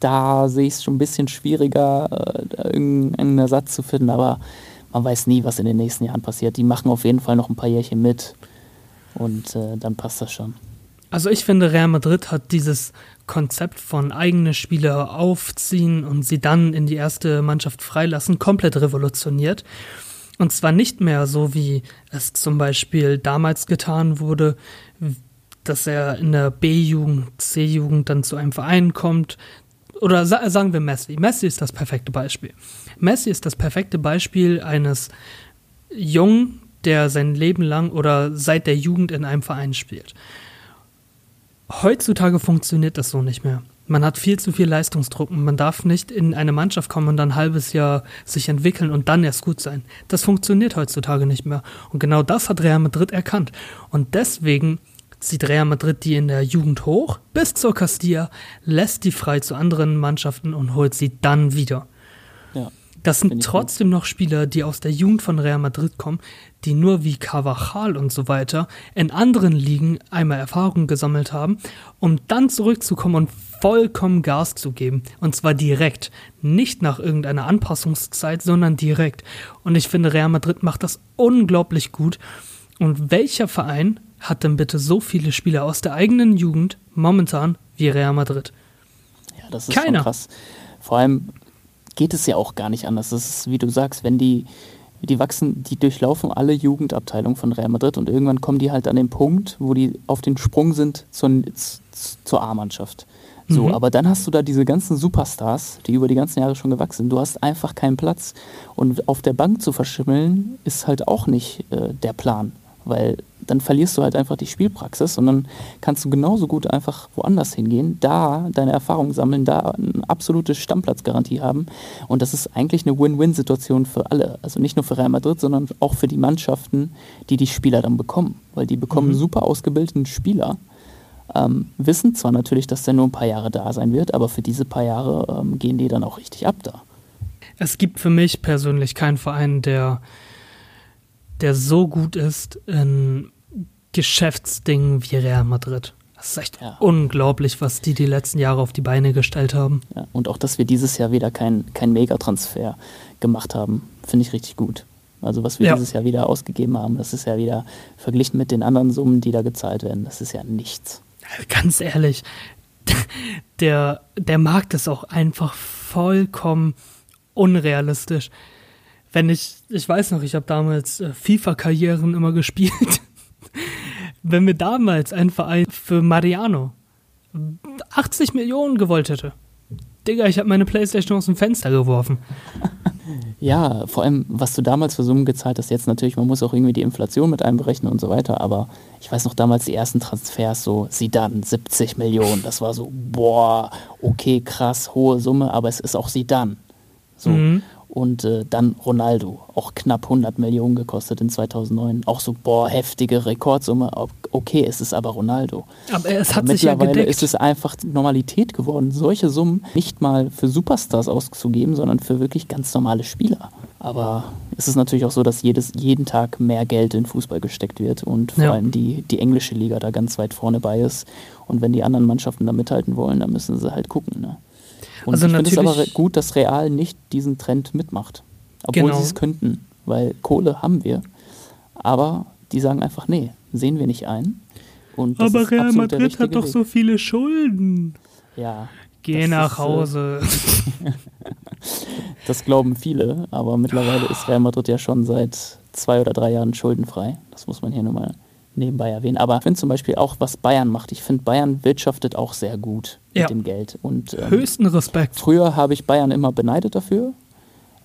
da sehe ich es schon ein bisschen schwieriger, äh, irgendeinen Ersatz zu finden, aber man weiß nie, was in den nächsten Jahren passiert. Die machen auf jeden Fall noch ein paar Jährchen mit und äh, dann passt das schon. Also ich finde, Real Madrid hat dieses Konzept von eigene Spieler aufziehen und sie dann in die erste Mannschaft freilassen komplett revolutioniert. Und zwar nicht mehr so, wie es zum Beispiel damals getan wurde, dass er in der B-Jugend, C-Jugend dann zu einem Verein kommt. Oder sa sagen wir Messi. Messi ist das perfekte Beispiel. Messi ist das perfekte Beispiel eines Jungen, der sein Leben lang oder seit der Jugend in einem Verein spielt. Heutzutage funktioniert das so nicht mehr. Man hat viel zu viel Leistungsdruck und man darf nicht in eine Mannschaft kommen und dann ein halbes Jahr sich entwickeln und dann erst gut sein. Das funktioniert heutzutage nicht mehr. Und genau das hat Real Madrid erkannt. Und deswegen zieht Real Madrid die in der Jugend hoch bis zur Castilla, lässt die frei zu anderen Mannschaften und holt sie dann wieder. Das sind trotzdem noch Spieler, die aus der Jugend von Real Madrid kommen, die nur wie Carvajal und so weiter in anderen Ligen einmal Erfahrung gesammelt haben, um dann zurückzukommen und vollkommen Gas zu geben. Und zwar direkt. Nicht nach irgendeiner Anpassungszeit, sondern direkt. Und ich finde, Real Madrid macht das unglaublich gut. Und welcher Verein hat denn bitte so viele Spieler aus der eigenen Jugend momentan wie Real Madrid? Ja, das ist Keiner. krass. Vor allem, geht es ja auch gar nicht anders. Das ist, wie du sagst, wenn die, die wachsen, die durchlaufen alle Jugendabteilungen von Real Madrid und irgendwann kommen die halt an den Punkt, wo die auf den Sprung sind zur, zur A-Mannschaft. So, mhm. aber dann hast du da diese ganzen Superstars, die über die ganzen Jahre schon gewachsen sind. Du hast einfach keinen Platz. Und auf der Bank zu verschimmeln, ist halt auch nicht äh, der Plan. Weil dann verlierst du halt einfach die Spielpraxis und dann kannst du genauso gut einfach woanders hingehen, da deine Erfahrung sammeln, da eine absolute Stammplatzgarantie haben. Und das ist eigentlich eine Win-Win-Situation für alle. Also nicht nur für Real Madrid, sondern auch für die Mannschaften, die die Spieler dann bekommen. Weil die bekommen mhm. super ausgebildeten Spieler, ähm, wissen zwar natürlich, dass der nur ein paar Jahre da sein wird, aber für diese paar Jahre ähm, gehen die dann auch richtig ab da. Es gibt für mich persönlich keinen Verein, der der so gut ist in Geschäftsdingen wie Real Madrid. Das ist echt ja. unglaublich, was die die letzten Jahre auf die Beine gestellt haben. Ja, und auch, dass wir dieses Jahr wieder keinen kein Megatransfer gemacht haben, finde ich richtig gut. Also was wir ja. dieses Jahr wieder ausgegeben haben, das ist ja wieder verglichen mit den anderen Summen, die da gezahlt werden, das ist ja nichts. Ganz ehrlich, der, der Markt ist auch einfach vollkommen unrealistisch wenn ich, ich weiß noch, ich habe damals äh, FIFA-Karrieren immer gespielt. wenn mir damals ein Verein für Mariano 80 Millionen gewollt hätte. Digga, ich habe meine Playstation aus dem Fenster geworfen. Ja, vor allem, was du damals für Summen gezahlt hast, jetzt natürlich, man muss auch irgendwie die Inflation mit einberechnen und so weiter, aber ich weiß noch damals die ersten Transfers, so Sidan, 70 Millionen, das war so, boah, okay, krass, hohe Summe, aber es ist auch Sidan. So. Mhm. Und äh, dann Ronaldo, auch knapp 100 Millionen gekostet in 2009. Auch so, boah, heftige Rekordsumme. Okay, es ist aber Ronaldo. Aber es hat aber sich mittlerweile ja gedeckt. ist es einfach Normalität geworden, solche Summen nicht mal für Superstars auszugeben, sondern für wirklich ganz normale Spieler. Aber es ist natürlich auch so, dass jedes, jeden Tag mehr Geld in Fußball gesteckt wird und vor ja. allem die, die englische Liga da ganz weit vorne bei ist. Und wenn die anderen Mannschaften da mithalten wollen, dann müssen sie halt gucken. Ne? Und also ich finde es aber gut, dass Real nicht diesen Trend mitmacht. Obwohl genau. sie es könnten, weil Kohle haben wir. Aber die sagen einfach, nee, sehen wir nicht ein. Und aber Real Madrid hat doch Weg. so viele Schulden. Ja. Geh nach ist, äh, Hause. das glauben viele, aber mittlerweile ist Real Madrid ja schon seit zwei oder drei Jahren schuldenfrei. Das muss man hier nur mal nebenbei erwähnen. Aber ich finde zum Beispiel auch, was Bayern macht. Ich finde, Bayern wirtschaftet auch sehr gut ja. mit dem Geld. Und, ähm, Höchsten Respekt. Früher habe ich Bayern immer beneidet dafür.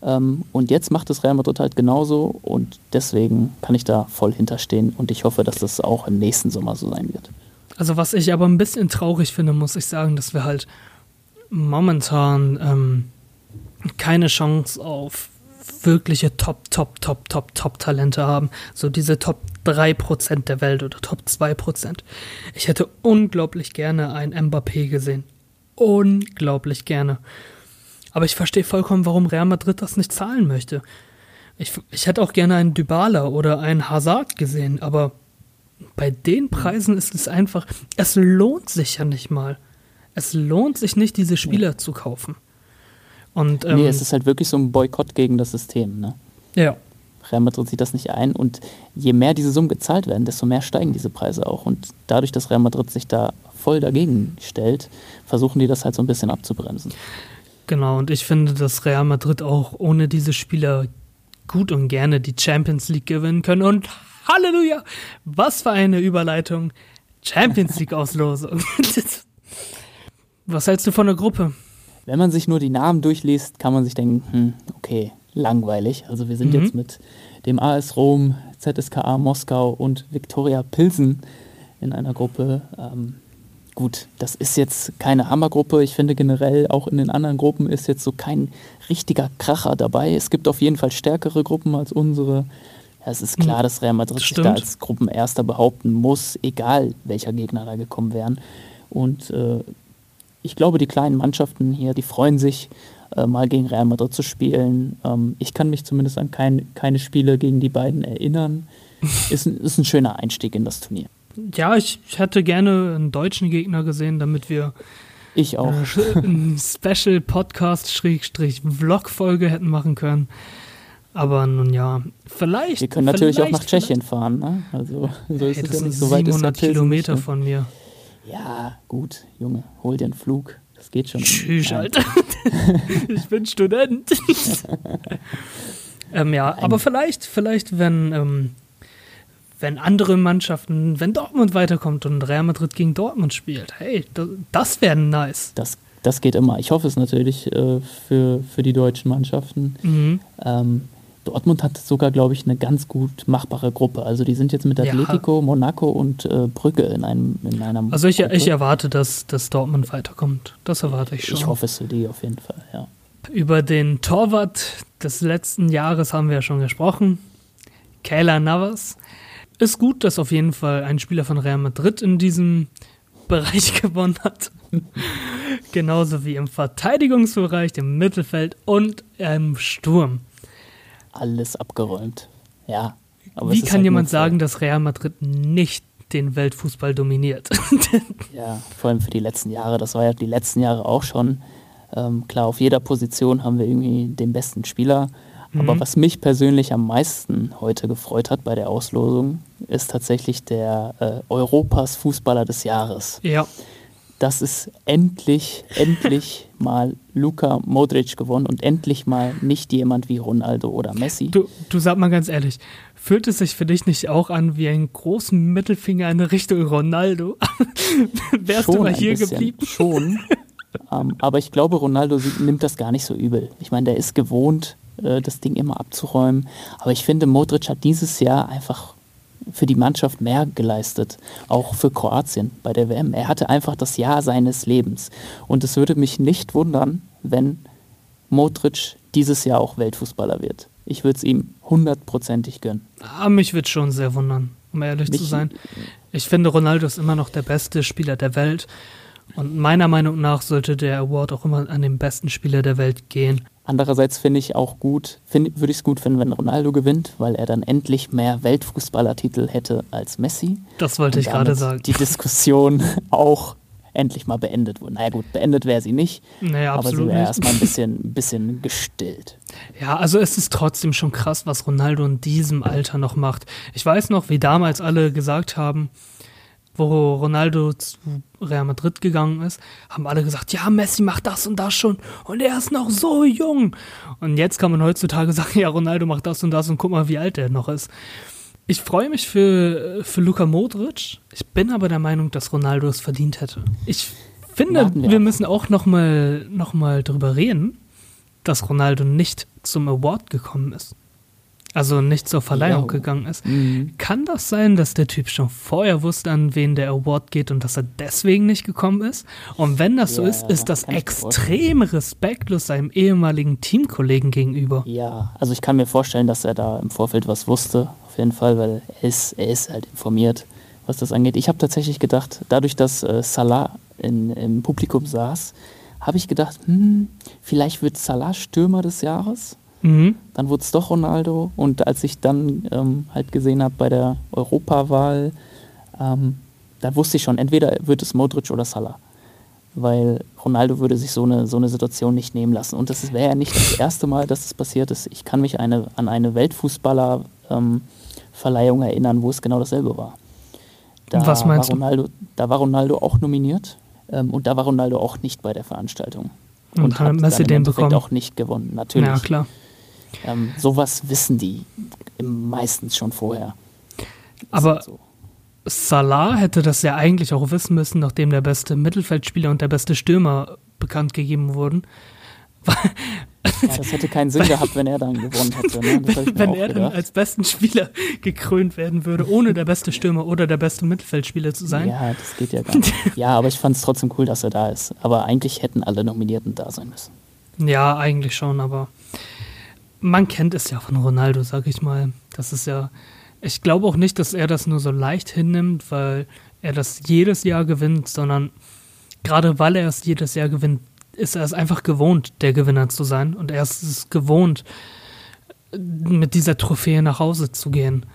Ähm, und jetzt macht es Real Madrid halt genauso. Und deswegen kann ich da voll hinterstehen. Und ich hoffe, dass das auch im nächsten Sommer so sein wird. Also was ich aber ein bisschen traurig finde, muss ich sagen, dass wir halt momentan ähm, keine Chance auf wirkliche Top, Top, Top, Top, Top-Talente haben. So diese Top 3% der Welt oder Top 2%. Ich hätte unglaublich gerne einen Mbappé gesehen. Unglaublich gerne. Aber ich verstehe vollkommen, warum Real Madrid das nicht zahlen möchte. Ich, ich hätte auch gerne einen Dybala oder einen Hazard gesehen, aber bei den Preisen ist es einfach, es lohnt sich ja nicht mal. Es lohnt sich nicht, diese Spieler zu kaufen. Und, ähm, nee, es ist halt wirklich so ein Boykott gegen das System, ne? Ja. Real Madrid sieht das nicht ein und je mehr diese Summen gezahlt werden, desto mehr steigen diese Preise auch. Und dadurch, dass Real Madrid sich da voll dagegen stellt, versuchen die das halt so ein bisschen abzubremsen. Genau, und ich finde, dass Real Madrid auch ohne diese Spieler gut und gerne die Champions League gewinnen können. Und Halleluja! Was für eine Überleitung! Champions League-Auslosung. Was hältst du von der Gruppe? Wenn man sich nur die Namen durchliest, kann man sich denken, hm, okay, langweilig. Also wir sind mhm. jetzt mit dem AS Rom, ZSKA Moskau und Viktoria Pilsen in einer Gruppe. Ähm, gut, das ist jetzt keine Hammergruppe. Ich finde generell auch in den anderen Gruppen ist jetzt so kein richtiger Kracher dabei. Es gibt auf jeden Fall stärkere Gruppen als unsere. Ja, es ist klar, mhm. dass Real Madrid sich da als Gruppenerster behaupten muss, egal welcher Gegner da gekommen wären. Und äh, ich glaube, die kleinen Mannschaften hier, die freuen sich, äh, mal gegen Real Madrid zu spielen. Ähm, ich kann mich zumindest an kein, keine Spiele gegen die beiden erinnern. Ist ein, ist ein schöner Einstieg in das Turnier. Ja, ich, hätte gerne einen deutschen Gegner gesehen, damit wir ich auch. Äh, ein Special Podcast-Vlog-Folge hätten machen können. Aber nun ja, vielleicht. Wir können natürlich auch nach Tschechien fahren, ne? Also, so ist hey, es ja nicht so weit. 700 Kilometer nicht, ne? von mir. Ja, gut, Junge, hol dir einen Flug. Das geht schon. Tschüss, Alter. ich bin Student. ähm, ja, aber vielleicht, vielleicht, wenn, ähm, wenn andere Mannschaften, wenn Dortmund weiterkommt und Real Madrid gegen Dortmund spielt, hey, das, das wäre nice. Das, das geht immer. Ich hoffe es natürlich äh, für, für die deutschen Mannschaften. Mhm. Ähm, Dortmund hat sogar, glaube ich, eine ganz gut machbare Gruppe. Also die sind jetzt mit Atletico, ja. Monaco und äh, Brügge in einem in einer Also ich, ich erwarte, dass, dass Dortmund weiterkommt. Das erwarte ich schon. Ich hoffe es für die auf jeden Fall, ja. Über den Torwart des letzten Jahres haben wir ja schon gesprochen. Kayla Navas. Ist gut, dass auf jeden Fall ein Spieler von Real Madrid in diesem Bereich gewonnen hat. Genauso wie im Verteidigungsbereich, im Mittelfeld und im Sturm. Alles abgeräumt. Ja. wie kann halt jemand sagen, dass Real Madrid nicht den Weltfußball dominiert? ja, vor allem für die letzten Jahre. Das war ja die letzten Jahre auch schon. Ähm, klar, auf jeder Position haben wir irgendwie den besten Spieler. Aber mhm. was mich persönlich am meisten heute gefreut hat bei der Auslosung, ist tatsächlich der äh, Europas Fußballer des Jahres. Ja. Das ist endlich, endlich mal Luka Modric gewonnen und endlich mal nicht jemand wie Ronaldo oder Messi. Du, du sag mal ganz ehrlich, fühlt es sich für dich nicht auch an wie einen großen Mittelfinger in Richtung Ronaldo? Wärst schon du mal hier geblieben? Schon. ähm, aber ich glaube, Ronaldo nimmt das gar nicht so übel. Ich meine, der ist gewohnt, äh, das Ding immer abzuräumen. Aber ich finde, Modric hat dieses Jahr einfach für die Mannschaft mehr geleistet, auch für Kroatien bei der WM. Er hatte einfach das Jahr seines Lebens. Und es würde mich nicht wundern, wenn Modric dieses Jahr auch Weltfußballer wird. Ich würde es ihm hundertprozentig gönnen. Ah, mich würde schon sehr wundern, um ehrlich mich, zu sein. Ich finde, Ronaldo ist immer noch der beste Spieler der Welt. Und meiner Meinung nach sollte der Award auch immer an den besten Spieler der Welt gehen. Andererseits finde ich auch gut, würde ich es gut finden, wenn Ronaldo gewinnt, weil er dann endlich mehr Weltfußballertitel hätte als Messi. Das wollte ich gerade sagen. Die Diskussion auch endlich mal beendet wurde. Naja gut, beendet wäre sie nicht, naja, aber sie wäre erstmal ein bisschen, ein bisschen gestillt. Ja, also es ist trotzdem schon krass, was Ronaldo in diesem Alter noch macht. Ich weiß noch, wie damals alle gesagt haben, wo Ronaldo zu Real Madrid gegangen ist, haben alle gesagt, ja, Messi macht das und das schon und er ist noch so jung. Und jetzt kann man heutzutage sagen, ja, Ronaldo macht das und das und guck mal, wie alt er noch ist. Ich freue mich für, für Luka Modric. Ich bin aber der Meinung, dass Ronaldo es verdient hätte. Ich finde, wir, wir müssen auch noch mal, noch mal drüber reden, dass Ronaldo nicht zum Award gekommen ist also nicht zur Verleihung ja. gegangen ist. Mhm. Kann das sein, dass der Typ schon vorher wusste, an wen der Award geht und dass er deswegen nicht gekommen ist? Und wenn das ja, so ist, ist das extrem respektlos seinem ehemaligen Teamkollegen gegenüber. Ja, also ich kann mir vorstellen, dass er da im Vorfeld was wusste, auf jeden Fall, weil er ist, er ist halt informiert, was das angeht. Ich habe tatsächlich gedacht, dadurch, dass äh, Salah in, im Publikum saß, habe ich gedacht, hm, vielleicht wird Salah Stürmer des Jahres. Mhm. Dann wurde es doch Ronaldo. Und als ich dann ähm, halt gesehen habe bei der Europawahl, ähm, da wusste ich schon, entweder wird es Modric oder Salah. Weil Ronaldo würde sich so eine, so eine Situation nicht nehmen lassen. Und das wäre ja nicht das erste Mal, dass das passiert ist. Ich kann mich eine, an eine Weltfußballer-Verleihung ähm, erinnern, wo es genau dasselbe war. Da Was meinst war Ronaldo, du? Da war Ronaldo auch nominiert ähm, und da war Ronaldo auch nicht bei der Veranstaltung. Und, und hat Messi den bekommen? auch nicht gewonnen, natürlich. Ja, klar. Ähm, sowas wissen die meistens schon vorher. Aber halt so. Salah hätte das ja eigentlich auch wissen müssen, nachdem der beste Mittelfeldspieler und der beste Stürmer bekannt gegeben wurden. Ja, das hätte keinen Sinn gehabt, wenn er dann gewonnen hätte. Ne? wenn, er dann als besten Spieler gekrönt werden würde, ohne der beste Stürmer oder der beste Mittelfeldspieler zu sein. Ja, das geht ja gar nicht. Ja, aber ich fand es trotzdem cool, dass er da ist. Aber eigentlich hätten alle Nominierten da sein müssen. Ja, eigentlich schon, aber man kennt es ja von Ronaldo, sag ich mal. Das ist ja, ich glaube auch nicht, dass er das nur so leicht hinnimmt, weil er das jedes Jahr gewinnt, sondern gerade weil er es jedes Jahr gewinnt, ist er es einfach gewohnt, der Gewinner zu sein. Und er ist es gewohnt, mit dieser Trophäe nach Hause zu gehen.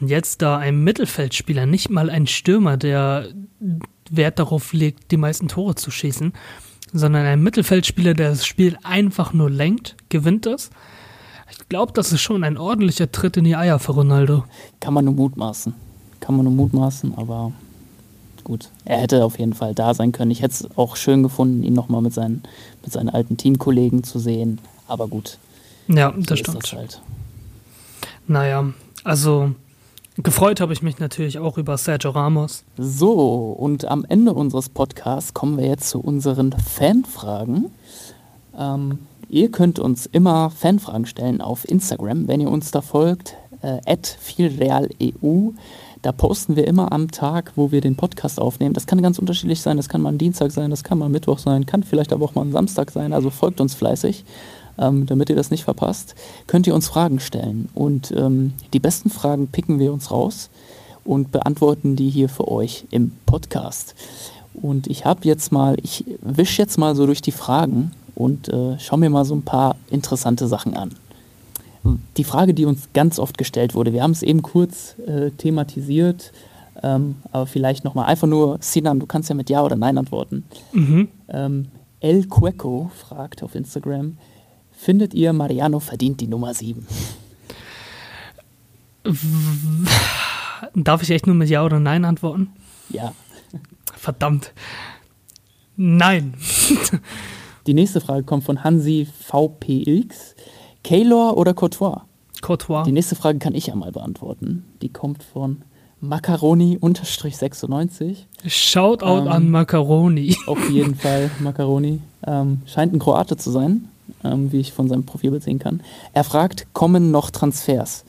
Und jetzt da ein Mittelfeldspieler, nicht mal ein Stürmer, der Wert darauf legt, die meisten Tore zu schießen, sondern ein Mittelfeldspieler, der das Spiel einfach nur lenkt, gewinnt es. Ich glaube, das ist schon ein ordentlicher Tritt in die Eier für Ronaldo. Kann man nur mutmaßen. Kann man nur mutmaßen, aber gut. Er hätte auf jeden Fall da sein können. Ich hätte es auch schön gefunden, ihn nochmal mit seinen, mit seinen alten Teamkollegen zu sehen. Aber gut. Ja, so das stimmt. Das halt. Naja, also gefreut habe ich mich natürlich auch über Sergio Ramos. So, und am Ende unseres Podcasts kommen wir jetzt zu unseren Fanfragen. Ähm, Ihr könnt uns immer Fanfragen stellen auf Instagram, wenn ihr uns da folgt, äh, vielrealeu. Da posten wir immer am Tag, wo wir den Podcast aufnehmen. Das kann ganz unterschiedlich sein. Das kann mal ein Dienstag sein, das kann mal ein Mittwoch sein, kann vielleicht aber auch mal ein Samstag sein. Also folgt uns fleißig, ähm, damit ihr das nicht verpasst. Könnt ihr uns Fragen stellen. Und ähm, die besten Fragen picken wir uns raus und beantworten die hier für euch im Podcast. Und ich habe jetzt mal, ich wische jetzt mal so durch die Fragen und äh, schau mir mal so ein paar interessante Sachen an die Frage, die uns ganz oft gestellt wurde, wir haben es eben kurz äh, thematisiert, ähm, aber vielleicht nochmal einfach nur, Sinan, du kannst ja mit Ja oder Nein antworten. Mhm. Ähm, El Cueco fragt auf Instagram, findet ihr, Mariano verdient die Nummer 7? Darf ich echt nur mit Ja oder Nein antworten? Ja. Verdammt. Nein. die nächste Frage kommt von Hansi VPX. Kaylor oder Courtois? Courtois. Die nächste Frage kann ich ja mal beantworten. Die kommt von Macaroni-96. Shoutout ähm, an Macaroni. Auf jeden Fall Macaroni. Ähm, scheint ein Kroate zu sein, ähm, wie ich von seinem Profilbild sehen kann. Er fragt, kommen noch Transfers?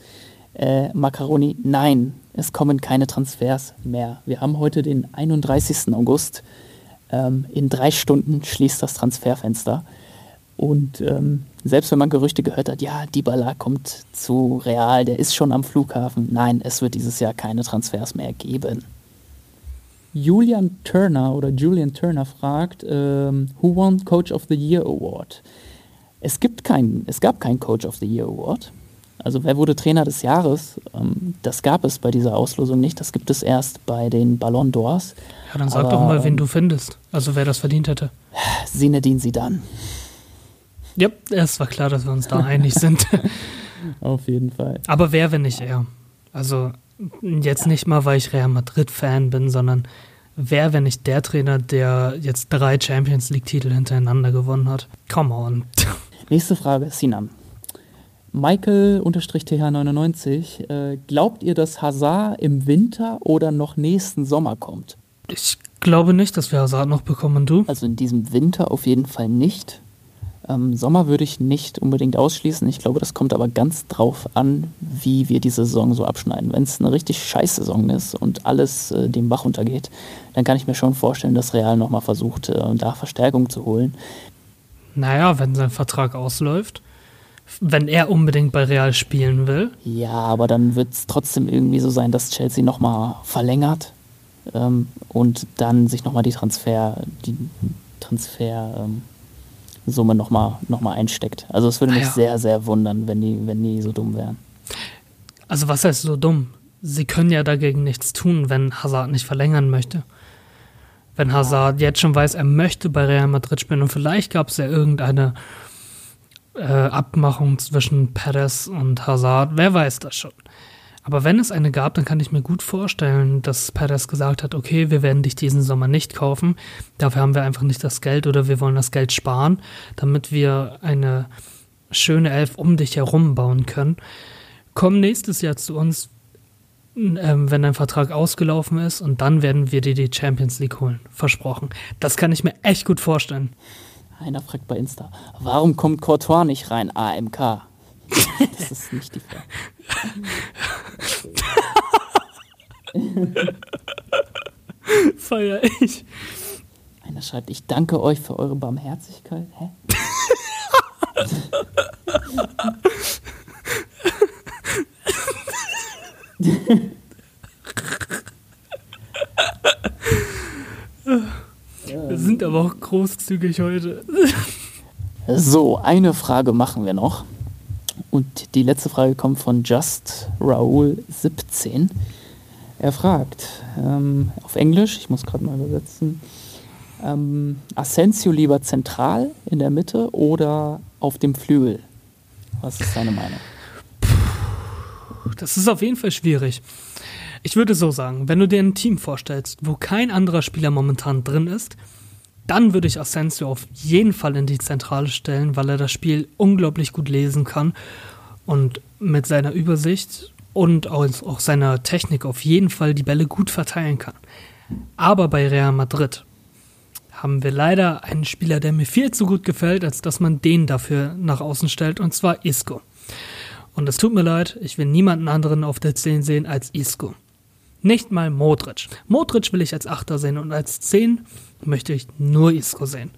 Äh, Macaroni, nein, es kommen keine Transfers mehr. Wir haben heute den 31. August. Ähm, in drei Stunden schließt das Transferfenster. Und ähm, selbst wenn man Gerüchte gehört hat, ja, Dybala kommt zu Real, der ist schon am Flughafen. Nein, es wird dieses Jahr keine Transfers mehr geben. Julian Turner oder Julian Turner fragt, ähm, who won Coach of the Year Award? Es gibt keinen, es gab keinen Coach of the Year Award. Also wer wurde Trainer des Jahres? Ähm, das gab es bei dieser Auslosung nicht. Das gibt es erst bei den Ballon d'Ors. Ja, dann sag Aber, doch mal, wen du findest. Also wer das verdient hätte. Sinedin Sidan. Ja, es war klar, dass wir uns da einig sind. Auf jeden Fall. Aber wer, wenn nicht er? Also jetzt nicht mal, weil ich Real Madrid-Fan bin, sondern wer, wenn nicht der Trainer, der jetzt drei Champions League-Titel hintereinander gewonnen hat? Come on. Nächste Frage, Sinan. Michael-TH99, äh, glaubt ihr, dass Hazard im Winter oder noch nächsten Sommer kommt? Ich glaube nicht, dass wir Hazard noch bekommen, du? Also in diesem Winter auf jeden Fall nicht. Ähm, Sommer würde ich nicht unbedingt ausschließen. Ich glaube, das kommt aber ganz drauf an, wie wir diese Saison so abschneiden. Wenn es eine richtig scheiß Saison ist und alles äh, dem Bach untergeht, dann kann ich mir schon vorstellen, dass Real nochmal versucht, äh, da Verstärkung zu holen. Naja, wenn sein Vertrag ausläuft, wenn er unbedingt bei Real spielen will. Ja, aber dann wird es trotzdem irgendwie so sein, dass Chelsea nochmal verlängert ähm, und dann sich nochmal die Transfer, die Transfer, ähm, Summe nochmal noch mal einsteckt. Also es würde mich ah, ja. sehr, sehr wundern, wenn die, wenn die so dumm wären. Also was heißt so dumm? Sie können ja dagegen nichts tun, wenn Hazard nicht verlängern möchte. Wenn Hazard jetzt schon weiß, er möchte bei Real Madrid spielen und vielleicht gab es ja irgendeine äh, Abmachung zwischen Perez und Hazard, wer weiß das schon. Aber wenn es eine gab, dann kann ich mir gut vorstellen, dass Perez gesagt hat, okay, wir werden dich diesen Sommer nicht kaufen, dafür haben wir einfach nicht das Geld oder wir wollen das Geld sparen, damit wir eine schöne Elf um dich herum bauen können. Komm nächstes Jahr zu uns, ähm, wenn dein Vertrag ausgelaufen ist und dann werden wir dir die Champions League holen. Versprochen. Das kann ich mir echt gut vorstellen. Einer fragt bei Insta, warum kommt Courtois nicht rein, AMK? Das ist nicht die Frage. Feier ich. Einer schreibt, ich danke euch für eure Barmherzigkeit. Hä? Wir sind aber auch großzügig heute. So, eine Frage machen wir noch. Und die letzte Frage kommt von Just Raoul 17. Er fragt ähm, auf Englisch, ich muss gerade mal übersetzen, ähm, Asensio lieber zentral in der Mitte oder auf dem Flügel? Was ist deine Meinung? Das ist auf jeden Fall schwierig. Ich würde so sagen, wenn du dir ein Team vorstellst, wo kein anderer Spieler momentan drin ist, dann würde ich Asensio auf jeden Fall in die Zentrale stellen, weil er das Spiel unglaublich gut lesen kann und mit seiner Übersicht und auch seiner Technik auf jeden Fall die Bälle gut verteilen kann. Aber bei Real Madrid haben wir leider einen Spieler, der mir viel zu gut gefällt, als dass man den dafür nach außen stellt, und zwar Isco. Und es tut mir leid, ich will niemanden anderen auf der 10 sehen als Isco. Nicht mal Modric. Modric will ich als Achter sehen und als 10 möchte ich nur Isco sehen.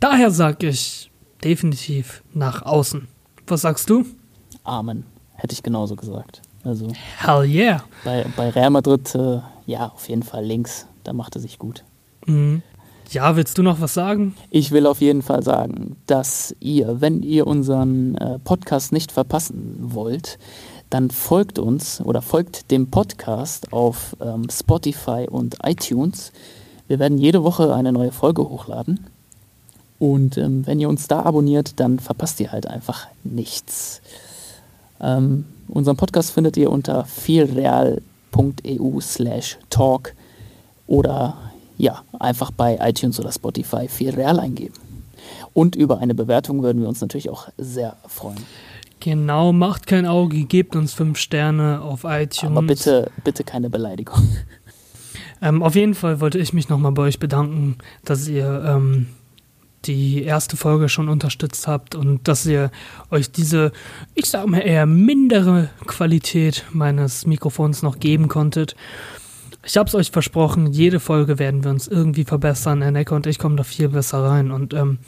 Daher sage ich definitiv nach außen. Was sagst du? Amen. Hätte ich genauso gesagt. Also Hell yeah. bei, bei Real Madrid, äh, ja, auf jeden Fall links. Da macht er sich gut. Mhm. Ja, willst du noch was sagen? Ich will auf jeden Fall sagen, dass ihr, wenn ihr unseren äh, Podcast nicht verpassen wollt, dann folgt uns oder folgt dem Podcast auf ähm, Spotify und iTunes. Wir werden jede Woche eine neue Folge hochladen. Und ähm, wenn ihr uns da abonniert, dann verpasst ihr halt einfach nichts. Ähm, unseren Podcast findet ihr unter vielreal.eu slash talk oder ja, einfach bei iTunes oder Spotify viel Real eingeben. Und über eine Bewertung würden wir uns natürlich auch sehr freuen. Genau, macht kein Auge, gebt uns fünf Sterne auf iTunes. Aber bitte, bitte keine Beleidigung. Ähm, auf jeden Fall wollte ich mich nochmal bei euch bedanken, dass ihr ähm, die erste Folge schon unterstützt habt und dass ihr euch diese, ich sag mal eher mindere Qualität meines Mikrofons noch geben konntet. Ich hab's euch versprochen, jede Folge werden wir uns irgendwie verbessern. Herr Necker und ich kommen da viel besser rein und ähm,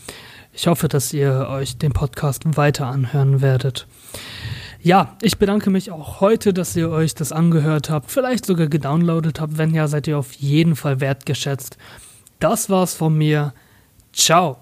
ich hoffe, dass ihr euch den Podcast weiter anhören werdet. Ja, ich bedanke mich auch heute, dass ihr euch das angehört habt, vielleicht sogar gedownloadet habt. Wenn ja, seid ihr auf jeden Fall wertgeschätzt. Das war's von mir. Ciao.